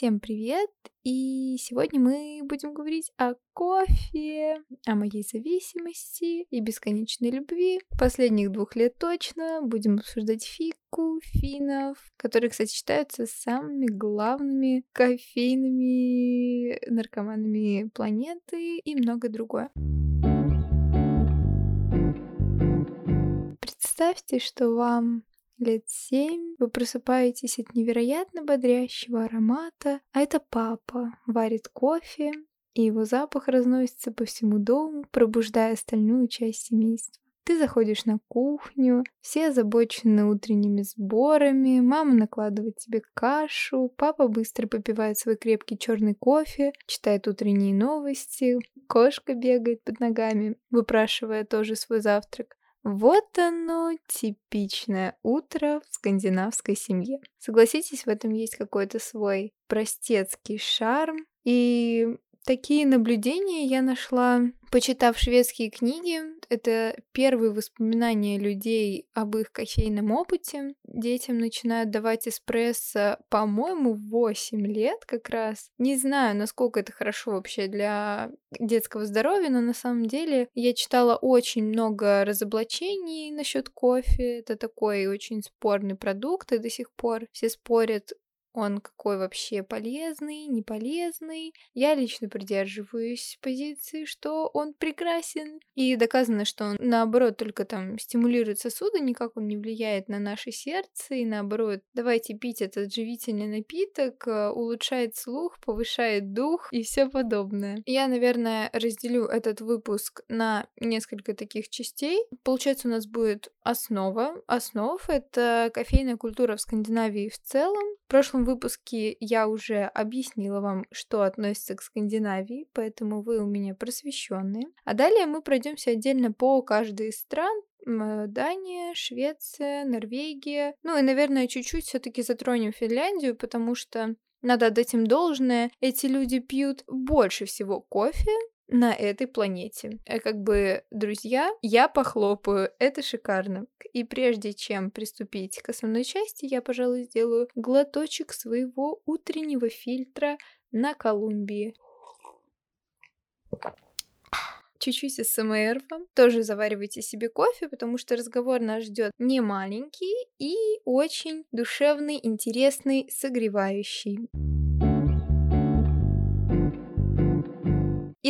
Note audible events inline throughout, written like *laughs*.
Всем привет! И сегодня мы будем говорить о кофе, о моей зависимости и бесконечной любви. Последних двух лет точно будем обсуждать фику, финов, которые, кстати, считаются самыми главными кофейными наркоманами планеты и многое другое. Представьте, что вам лет семь, вы просыпаетесь от невероятно бодрящего аромата, а это папа варит кофе, и его запах разносится по всему дому, пробуждая остальную часть семейства. Ты заходишь на кухню, все озабочены утренними сборами, мама накладывает тебе кашу, папа быстро попивает свой крепкий черный кофе, читает утренние новости, кошка бегает под ногами, выпрашивая тоже свой завтрак. Вот оно, типичное утро в скандинавской семье. Согласитесь, в этом есть какой-то свой простецкий шарм. И Такие наблюдения я нашла, почитав шведские книги. Это первые воспоминания людей об их кофейном опыте. Детям начинают давать эспрессо, по-моему, в 8 лет как раз. Не знаю, насколько это хорошо вообще для детского здоровья, но на самом деле я читала очень много разоблачений насчет кофе. Это такой очень спорный продукт, и до сих пор все спорят, он какой вообще полезный, не полезный. Я лично придерживаюсь позиции, что он прекрасен. И доказано, что он наоборот только там стимулирует сосуды, никак он не влияет на наше сердце. И наоборот, давайте пить этот живительный напиток, э, улучшает слух, повышает дух и все подобное. Я, наверное, разделю этот выпуск на несколько таких частей. Получается, у нас будет основа. Основ — это кофейная культура в Скандинавии в целом. В прошлом прошлом выпуске я уже объяснила вам, что относится к Скандинавии, поэтому вы у меня просвещенные. А далее мы пройдемся отдельно по каждой из стран, Дания, Швеция, Норвегия. Ну и, наверное, чуть-чуть все-таки затронем Финляндию, потому что надо отдать им должное. Эти люди пьют больше всего кофе, на этой планете. А как бы, друзья, я похлопаю, это шикарно. И прежде чем приступить к основной части, я, пожалуй, сделаю глоточек своего утреннего фильтра на Колумбии. Чуть-чуть СМР вам. Тоже заваривайте себе кофе, потому что разговор нас ждет не маленький и очень душевный, интересный, согревающий.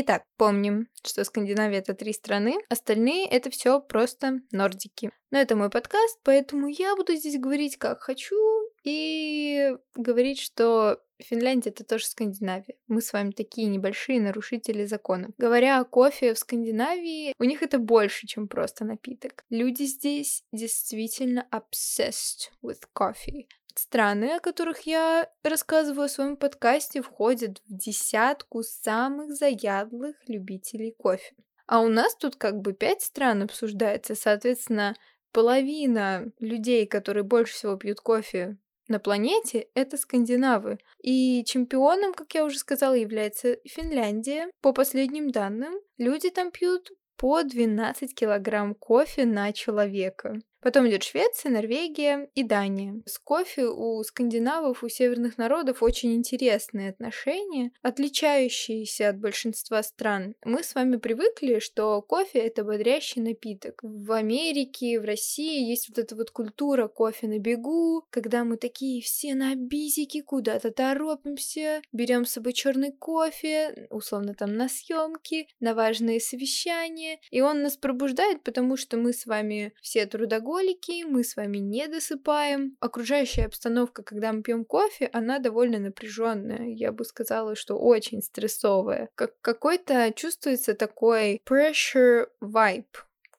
Итак, помним, что Скандинавия это три страны, остальные это все просто нордики. Но это мой подкаст, поэтому я буду здесь говорить как хочу и говорить, что Финляндия это тоже Скандинавия. Мы с вами такие небольшие нарушители законов. Говоря о кофе в Скандинавии, у них это больше, чем просто напиток. Люди здесь действительно obsessed with coffee. Страны, о которых я рассказываю в своем подкасте, входят в десятку самых заядлых любителей кофе. А у нас тут как бы пять стран обсуждается, соответственно, половина людей, которые больше всего пьют кофе на планете, это скандинавы. И чемпионом, как я уже сказала, является Финляндия. По последним данным, люди там пьют по 12 килограмм кофе на человека. Потом идет Швеция, Норвегия и Дания. С кофе у скандинавов, у северных народов очень интересные отношения, отличающиеся от большинства стран. Мы с вами привыкли, что кофе это бодрящий напиток. В Америке, в России есть вот эта вот культура кофе на бегу, когда мы такие все на бизике куда-то торопимся, берем с собой черный кофе, условно там на съемки, на важные совещания, и он нас пробуждает, потому что мы с вами все трудоголики, алкоголики, мы с вами не досыпаем. Окружающая обстановка, когда мы пьем кофе, она довольно напряженная. Я бы сказала, что очень стрессовая. Как какой-то чувствуется такой pressure vibe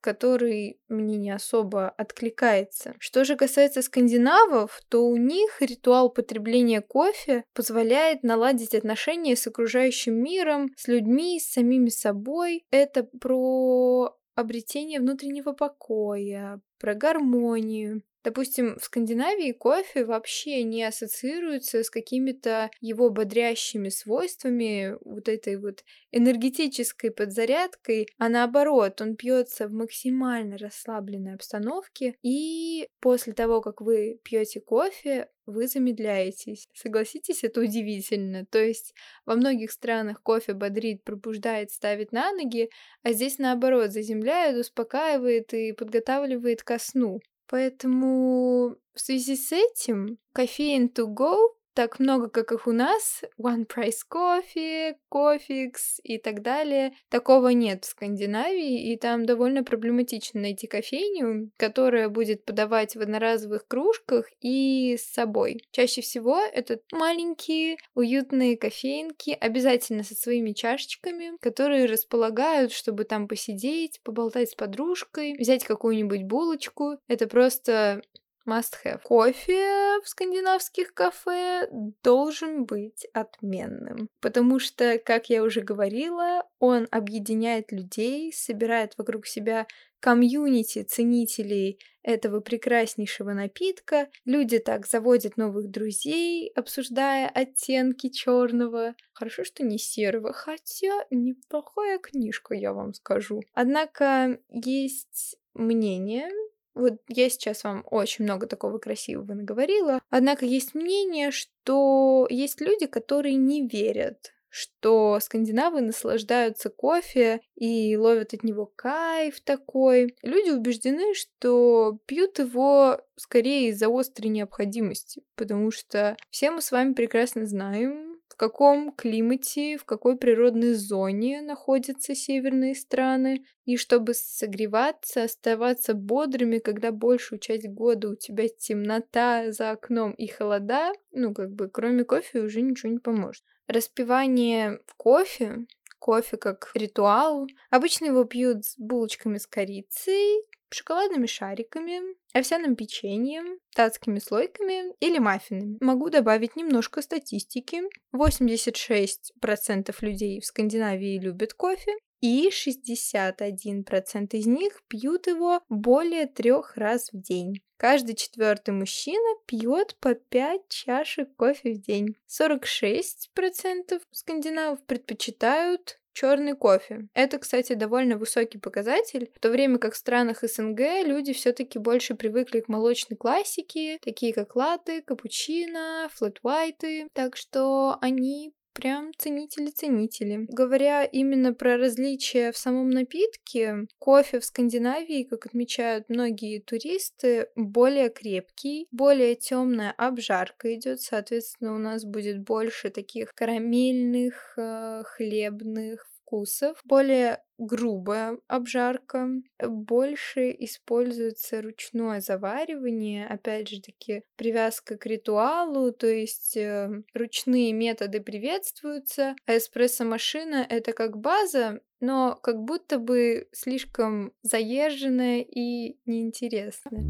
который мне не особо откликается. Что же касается скандинавов, то у них ритуал потребления кофе позволяет наладить отношения с окружающим миром, с людьми, с самими собой. Это про обретение внутреннего покоя, про гармонию. Допустим, в Скандинавии кофе вообще не ассоциируется с какими-то его бодрящими свойствами, вот этой вот энергетической подзарядкой, а наоборот, он пьется в максимально расслабленной обстановке, и после того, как вы пьете кофе, вы замедляетесь. Согласитесь, это удивительно. То есть во многих странах кофе бодрит, пробуждает, ставит на ноги, а здесь наоборот заземляет, успокаивает и подготавливает ко сну. Поэтому в связи с этим кофеин to go так много, как их у нас, One Price Coffee, Coffex и так далее, такого нет в Скандинавии, и там довольно проблематично найти кофейню, которая будет подавать в одноразовых кружках и с собой. Чаще всего это маленькие, уютные кофейнки, обязательно со своими чашечками, которые располагают, чтобы там посидеть, поболтать с подружкой, взять какую-нибудь булочку. Это просто Must have. Кофе в скандинавских кафе должен быть отменным, потому что, как я уже говорила, он объединяет людей, собирает вокруг себя комьюнити ценителей этого прекраснейшего напитка. Люди так заводят новых друзей, обсуждая оттенки черного. Хорошо, что не серого, хотя неплохая книжка, я вам скажу. Однако есть мнение, вот я сейчас вам очень много такого красивого наговорила. Однако есть мнение, что есть люди, которые не верят что скандинавы наслаждаются кофе и ловят от него кайф такой. Люди убеждены, что пьют его скорее из-за острой необходимости, потому что все мы с вами прекрасно знаем, в каком климате, в какой природной зоне находятся северные страны. И чтобы согреваться, оставаться бодрыми, когда большую часть года у тебя темнота за окном и холода, ну, как бы, кроме кофе уже ничего не поможет. Распивание кофе кофе как ритуал. Обычно его пьют с булочками с корицей, шоколадными шариками, овсяным печеньем, татскими слойками или маффинами. Могу добавить немножко статистики. 86% людей в Скандинавии любят кофе, и 61% из них пьют его более трех раз в день. Каждый четвертый мужчина пьет по 5 чашек кофе в день. 46% скандинавов предпочитают черный кофе. Это, кстати, довольно высокий показатель, в то время как в странах СНГ люди все-таки больше привыкли к молочной классике, такие как латте, капучино, флэт-вайты, так что они Прям ценители-ценители. Говоря именно про различия в самом напитке, кофе в Скандинавии, как отмечают многие туристы, более крепкий, более темная обжарка идет, соответственно, у нас будет больше таких карамельных, э, хлебных, вкусов, более грубая обжарка, больше используется ручное заваривание, опять же таки привязка к ритуалу, то есть э, ручные методы приветствуются, а эспрессо-машина это как база, но как будто бы слишком заезженная и неинтересная.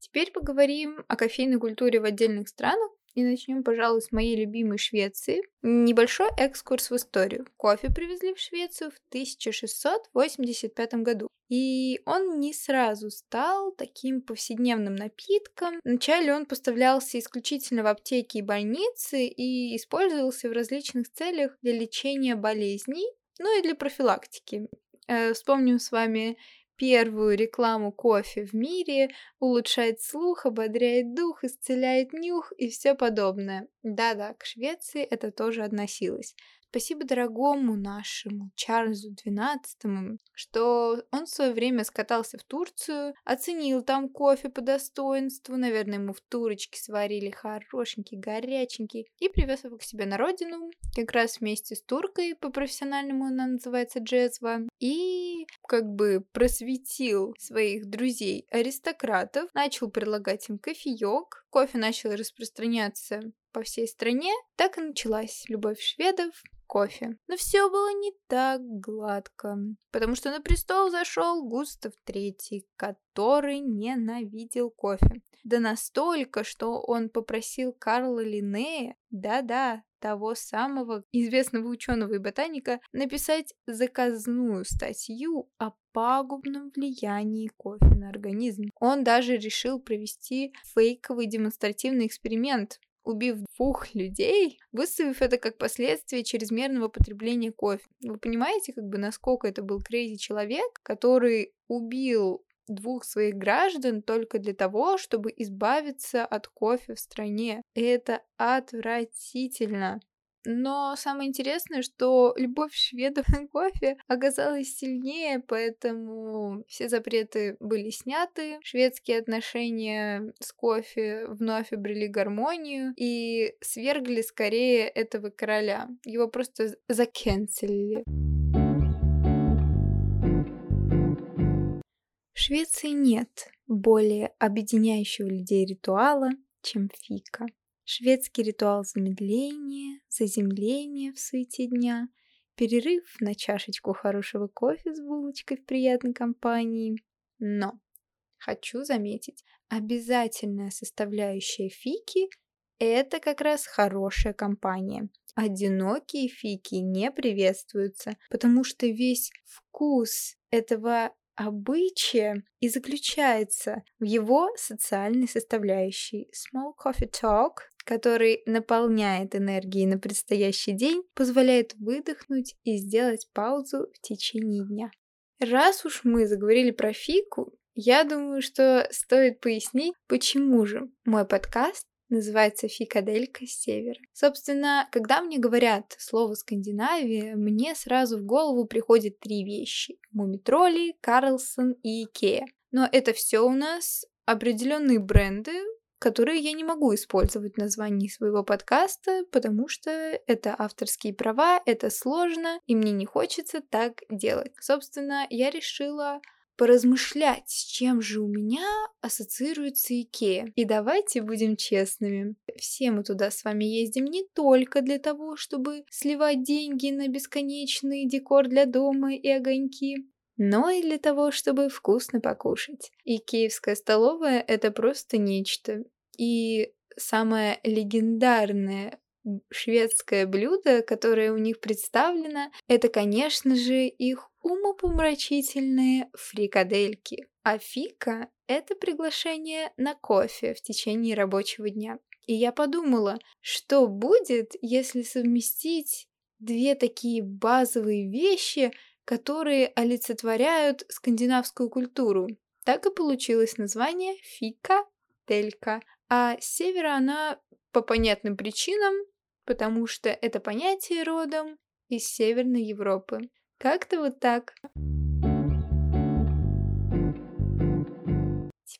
Теперь поговорим о кофейной культуре в отдельных странах. И начнем, пожалуй, с моей любимой Швеции. Небольшой экскурс в историю. Кофе привезли в Швецию в 1685 году. И он не сразу стал таким повседневным напитком. Вначале он поставлялся исключительно в аптеки и больницы и использовался в различных целях для лечения болезней, ну и для профилактики. Э, вспомним с вами первую рекламу кофе в мире, улучшает слух, ободряет дух, исцеляет нюх и все подобное. Да-да, к Швеции это тоже относилось. Спасибо дорогому нашему Чарльзу XII, что он в свое время скатался в Турцию, оценил там кофе по достоинству, наверное, ему в турочке сварили хорошенький, горяченький, и привез его к себе на родину, как раз вместе с туркой, по-профессиональному она называется джезва, и как бы просветил своих друзей-аристократов, начал предлагать им кофеек, кофе начал распространяться по всей стране, так и началась любовь шведов кофе. Но все было не так гладко, потому что на престол зашел Густав III, который ненавидел кофе. Да настолько, что он попросил Карла Линнея, да-да, того самого известного ученого и ботаника, написать заказную статью о пагубном влиянии кофе на организм. Он даже решил провести фейковый демонстративный эксперимент, убив двух людей, выставив это как последствие чрезмерного потребления кофе. Вы понимаете, как бы, насколько это был крейзи человек, который убил двух своих граждан только для того, чтобы избавиться от кофе в стране. Это отвратительно. Но самое интересное, что любовь шведов к кофе оказалась сильнее, поэтому все запреты были сняты, шведские отношения с кофе вновь обрели гармонию и свергли скорее этого короля. Его просто закенселили. В Швеции нет более объединяющего людей ритуала, чем фика. Шведский ритуал замедления, заземления в суете дня, перерыв на чашечку хорошего кофе с булочкой в приятной компании. Но, хочу заметить, обязательная составляющая фики – это как раз хорошая компания. Одинокие фики не приветствуются, потому что весь вкус этого обычая и заключается в его социальной составляющей. Small Coffee Talk который наполняет энергией на предстоящий день, позволяет выдохнуть и сделать паузу в течение дня. Раз уж мы заговорили про фику, я думаю, что стоит пояснить, почему же мой подкаст называется «Фикаделька с севера». Собственно, когда мне говорят слово «Скандинавия», мне сразу в голову приходят три вещи. Мумитроли, Карлсон и Икея. Но это все у нас определенные бренды, которые я не могу использовать в названии своего подкаста, потому что это авторские права, это сложно, и мне не хочется так делать. Собственно, я решила поразмышлять, с чем же у меня ассоциируется Икея. И давайте будем честными. Все мы туда с вами ездим не только для того, чтобы сливать деньги на бесконечный декор для дома и огоньки но и для того, чтобы вкусно покушать. И икеевская столовая — это просто нечто. И самое легендарное шведское блюдо, которое у них представлено, это, конечно же, их умопомрачительные фрикадельки. А фика — это приглашение на кофе в течение рабочего дня. И я подумала, что будет, если совместить две такие базовые вещи, которые олицетворяют скандинавскую культуру. Так и получилось название фика-телька. А с севера она по понятным причинам, потому что это понятие родом из Северной Европы. Как-то вот так.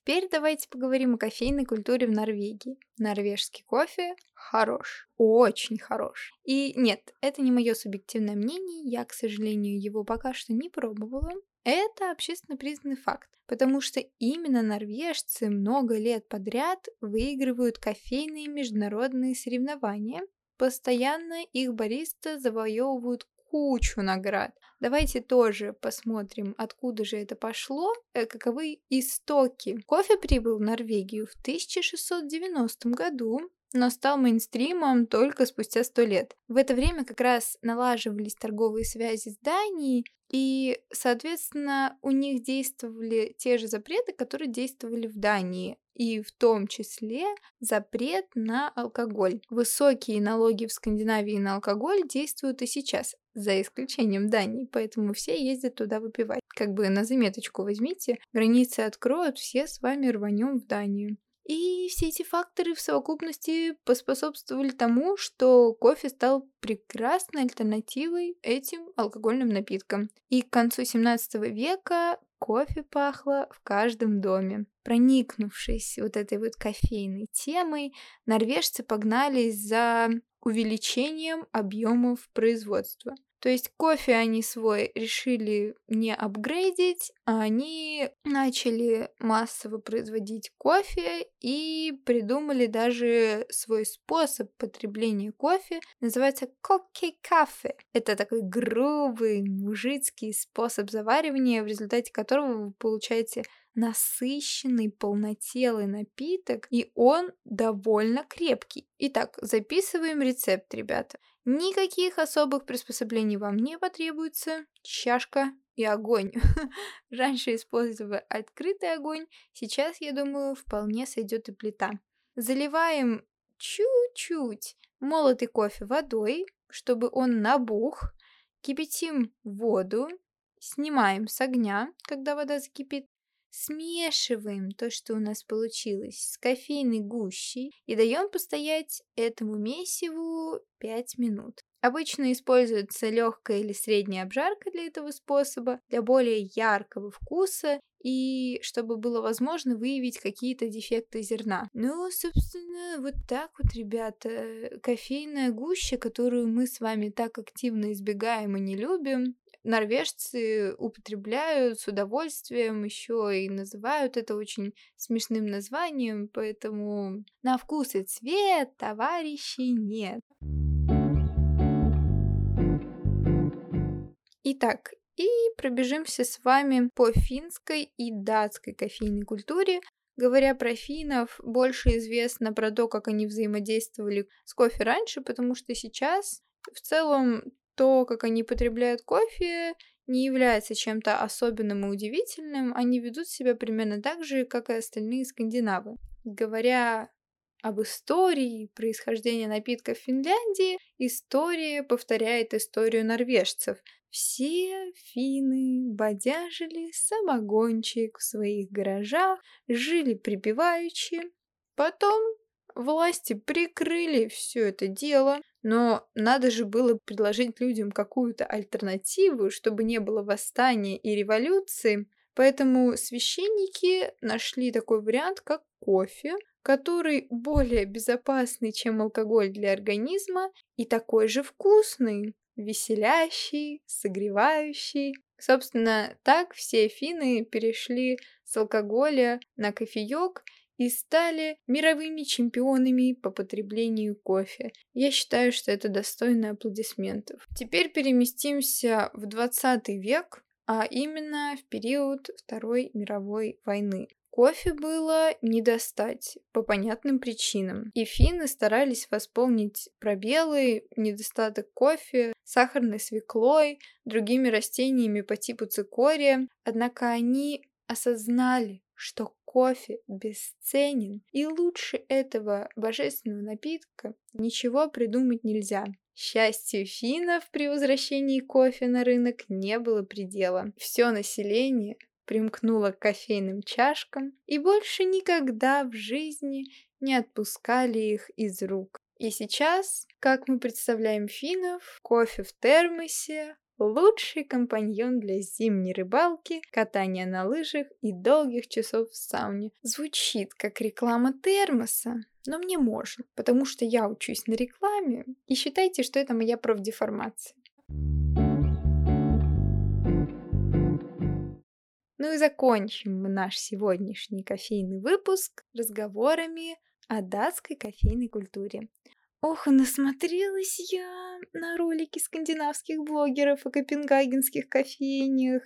Теперь давайте поговорим о кофейной культуре в Норвегии. Норвежский кофе хорош, очень хорош. И нет, это не мое субъективное мнение, я, к сожалению, его пока что не пробовала. Это общественно признанный факт, потому что именно норвежцы много лет подряд выигрывают кофейные международные соревнования. Постоянно их баристы завоевывают кучу наград. Давайте тоже посмотрим, откуда же это пошло, э, каковы истоки. Кофе прибыл в Норвегию в 1690 году, но стал мейнстримом только спустя сто лет. В это время как раз налаживались торговые связи с Данией, и, соответственно, у них действовали те же запреты, которые действовали в Дании и в том числе запрет на алкоголь. Высокие налоги в Скандинавии на алкоголь действуют и сейчас, за исключением Дании, поэтому все ездят туда выпивать. Как бы на заметочку возьмите, границы откроют, все с вами рванем в Данию. И все эти факторы в совокупности поспособствовали тому, что кофе стал прекрасной альтернативой этим алкогольным напиткам. И к концу 17 века кофе пахло в каждом доме. Проникнувшись вот этой вот кофейной темой, норвежцы погнались за увеличением объемов производства. То есть кофе они свой решили не апгрейдить, а они начали массово производить кофе и придумали даже свой способ потребления кофе. Называется коки-кафе. Это такой грубый мужицкий способ заваривания, в результате которого вы получаете насыщенный, полнотелый напиток, и он довольно крепкий. Итак, записываем рецепт, ребята. Никаких особых приспособлений вам не потребуется. Чашка и огонь. *laughs* Раньше использовали открытый огонь, сейчас, я думаю, вполне сойдет и плита. Заливаем чуть-чуть молотый кофе водой, чтобы он набух. Кипятим воду, снимаем с огня, когда вода закипит, смешиваем то, что у нас получилось, с кофейной гущей и даем постоять этому месиву 5 минут. Обычно используется легкая или средняя обжарка для этого способа, для более яркого вкуса и чтобы было возможно выявить какие-то дефекты зерна. Ну, собственно, вот так вот, ребята. Кофейная гуща, которую мы с вами так активно избегаем и не любим, норвежцы употребляют с удовольствием еще и называют это очень смешным названием, поэтому на вкус и цвет товарищей нет. Итак, и пробежимся с вами по финской и датской кофейной культуре. Говоря про финнов, больше известно про то, как они взаимодействовали с кофе раньше, потому что сейчас в целом то, как они потребляют кофе, не является чем-то особенным и удивительным. Они ведут себя примерно так же, как и остальные скандинавы. Говоря об истории происхождения напитков в Финляндии, история повторяет историю норвежцев. Все финны бодяжили самогончик в своих гаражах, жили припеваючи. Потом власти прикрыли все это дело, но надо же было предложить людям какую-то альтернативу, чтобы не было восстания и революции. Поэтому священники нашли такой вариант, как кофе, который более безопасный, чем алкоголь для организма, и такой же вкусный, веселящий, согревающий. Собственно, так все финны перешли с алкоголя на кофеек и стали мировыми чемпионами по потреблению кофе. Я считаю, что это достойно аплодисментов. Теперь переместимся в 20 век, а именно в период Второй мировой войны. Кофе было не достать по понятным причинам, и финны старались восполнить пробелы, недостаток кофе, сахарной свеклой, другими растениями по типу цикория, однако они осознали, что кофе бесценен, и лучше этого божественного напитка ничего придумать нельзя. Счастью финнов при возвращении кофе на рынок не было предела. Все население примкнула к кофейным чашкам и больше никогда в жизни не отпускали их из рук. И сейчас, как мы представляем финнов, кофе в термосе лучший компаньон для зимней рыбалки, катания на лыжах и долгих часов в сауне. Звучит как реклама термоса, но мне можно, потому что я учусь на рекламе, и считайте, что это моя профдеформация. Ну и закончим мы наш сегодняшний кофейный выпуск разговорами о датской кофейной культуре. Ох, насмотрелась я на ролики скандинавских блогеров о копенгагенских кофейнях,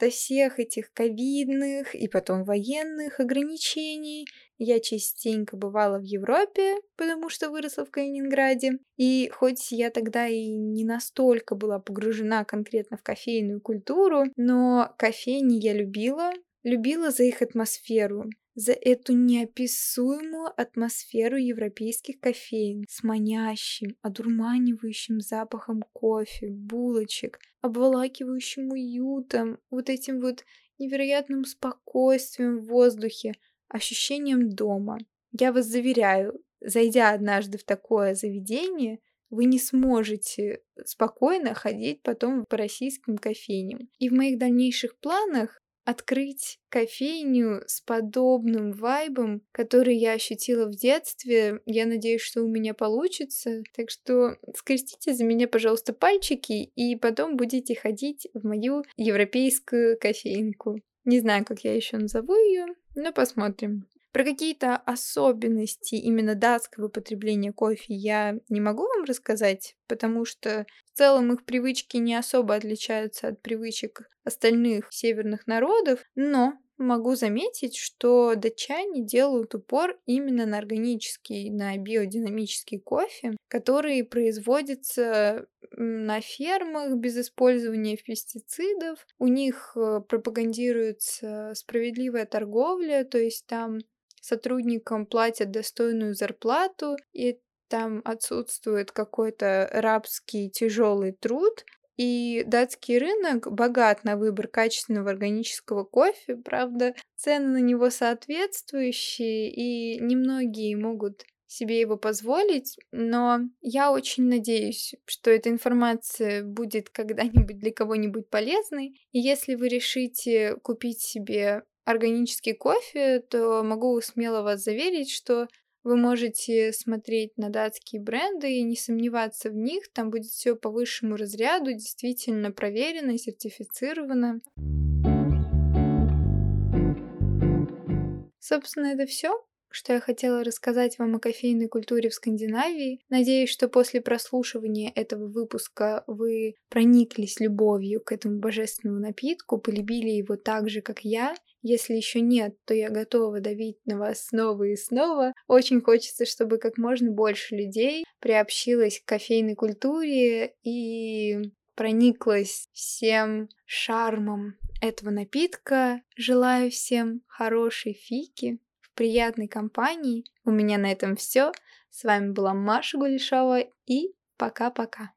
до всех этих ковидных и потом военных ограничений. Я частенько бывала в Европе, потому что выросла в Калининграде. И хоть я тогда и не настолько была погружена конкретно в кофейную культуру, но кофейни я любила, любила за их атмосферу за эту неописуемую атмосферу европейских кофеин с манящим, одурманивающим запахом кофе, булочек, обволакивающим уютом, вот этим вот невероятным спокойствием в воздухе, ощущением дома. Я вас заверяю, зайдя однажды в такое заведение, вы не сможете спокойно ходить потом по российским кофейням. И в моих дальнейших планах открыть кофейню с подобным вайбом, который я ощутила в детстве. Я надеюсь, что у меня получится. Так что скрестите за меня, пожалуйста, пальчики, и потом будете ходить в мою европейскую кофейнку. Не знаю, как я еще назову ее, но посмотрим. Про какие-то особенности именно датского потребления кофе я не могу вам рассказать, потому что в целом их привычки не особо отличаются от привычек остальных северных народов, но могу заметить, что датчане делают упор именно на органический, на биодинамический кофе, который производится на фермах без использования пестицидов. У них э, пропагандируется справедливая торговля, то есть там сотрудникам платят достойную зарплату, и там отсутствует какой-то рабский тяжелый труд. И датский рынок богат на выбор качественного органического кофе, правда, цены на него соответствующие, и немногие могут себе его позволить, но я очень надеюсь, что эта информация будет когда-нибудь для кого-нибудь полезной. И если вы решите купить себе органический кофе, то могу смело вас заверить, что вы можете смотреть на датские бренды и не сомневаться в них. Там будет все по высшему разряду, действительно проверено, сертифицировано. Собственно, это все что я хотела рассказать вам о кофейной культуре в Скандинавии. Надеюсь, что после прослушивания этого выпуска вы прониклись любовью к этому божественному напитку, полюбили его так же, как я. Если еще нет, то я готова давить на вас снова и снова. Очень хочется, чтобы как можно больше людей приобщилось к кофейной культуре и прониклась всем шармом этого напитка. Желаю всем хорошей фики, приятной компании. У меня на этом все. С вами была Маша Гулешова и пока-пока.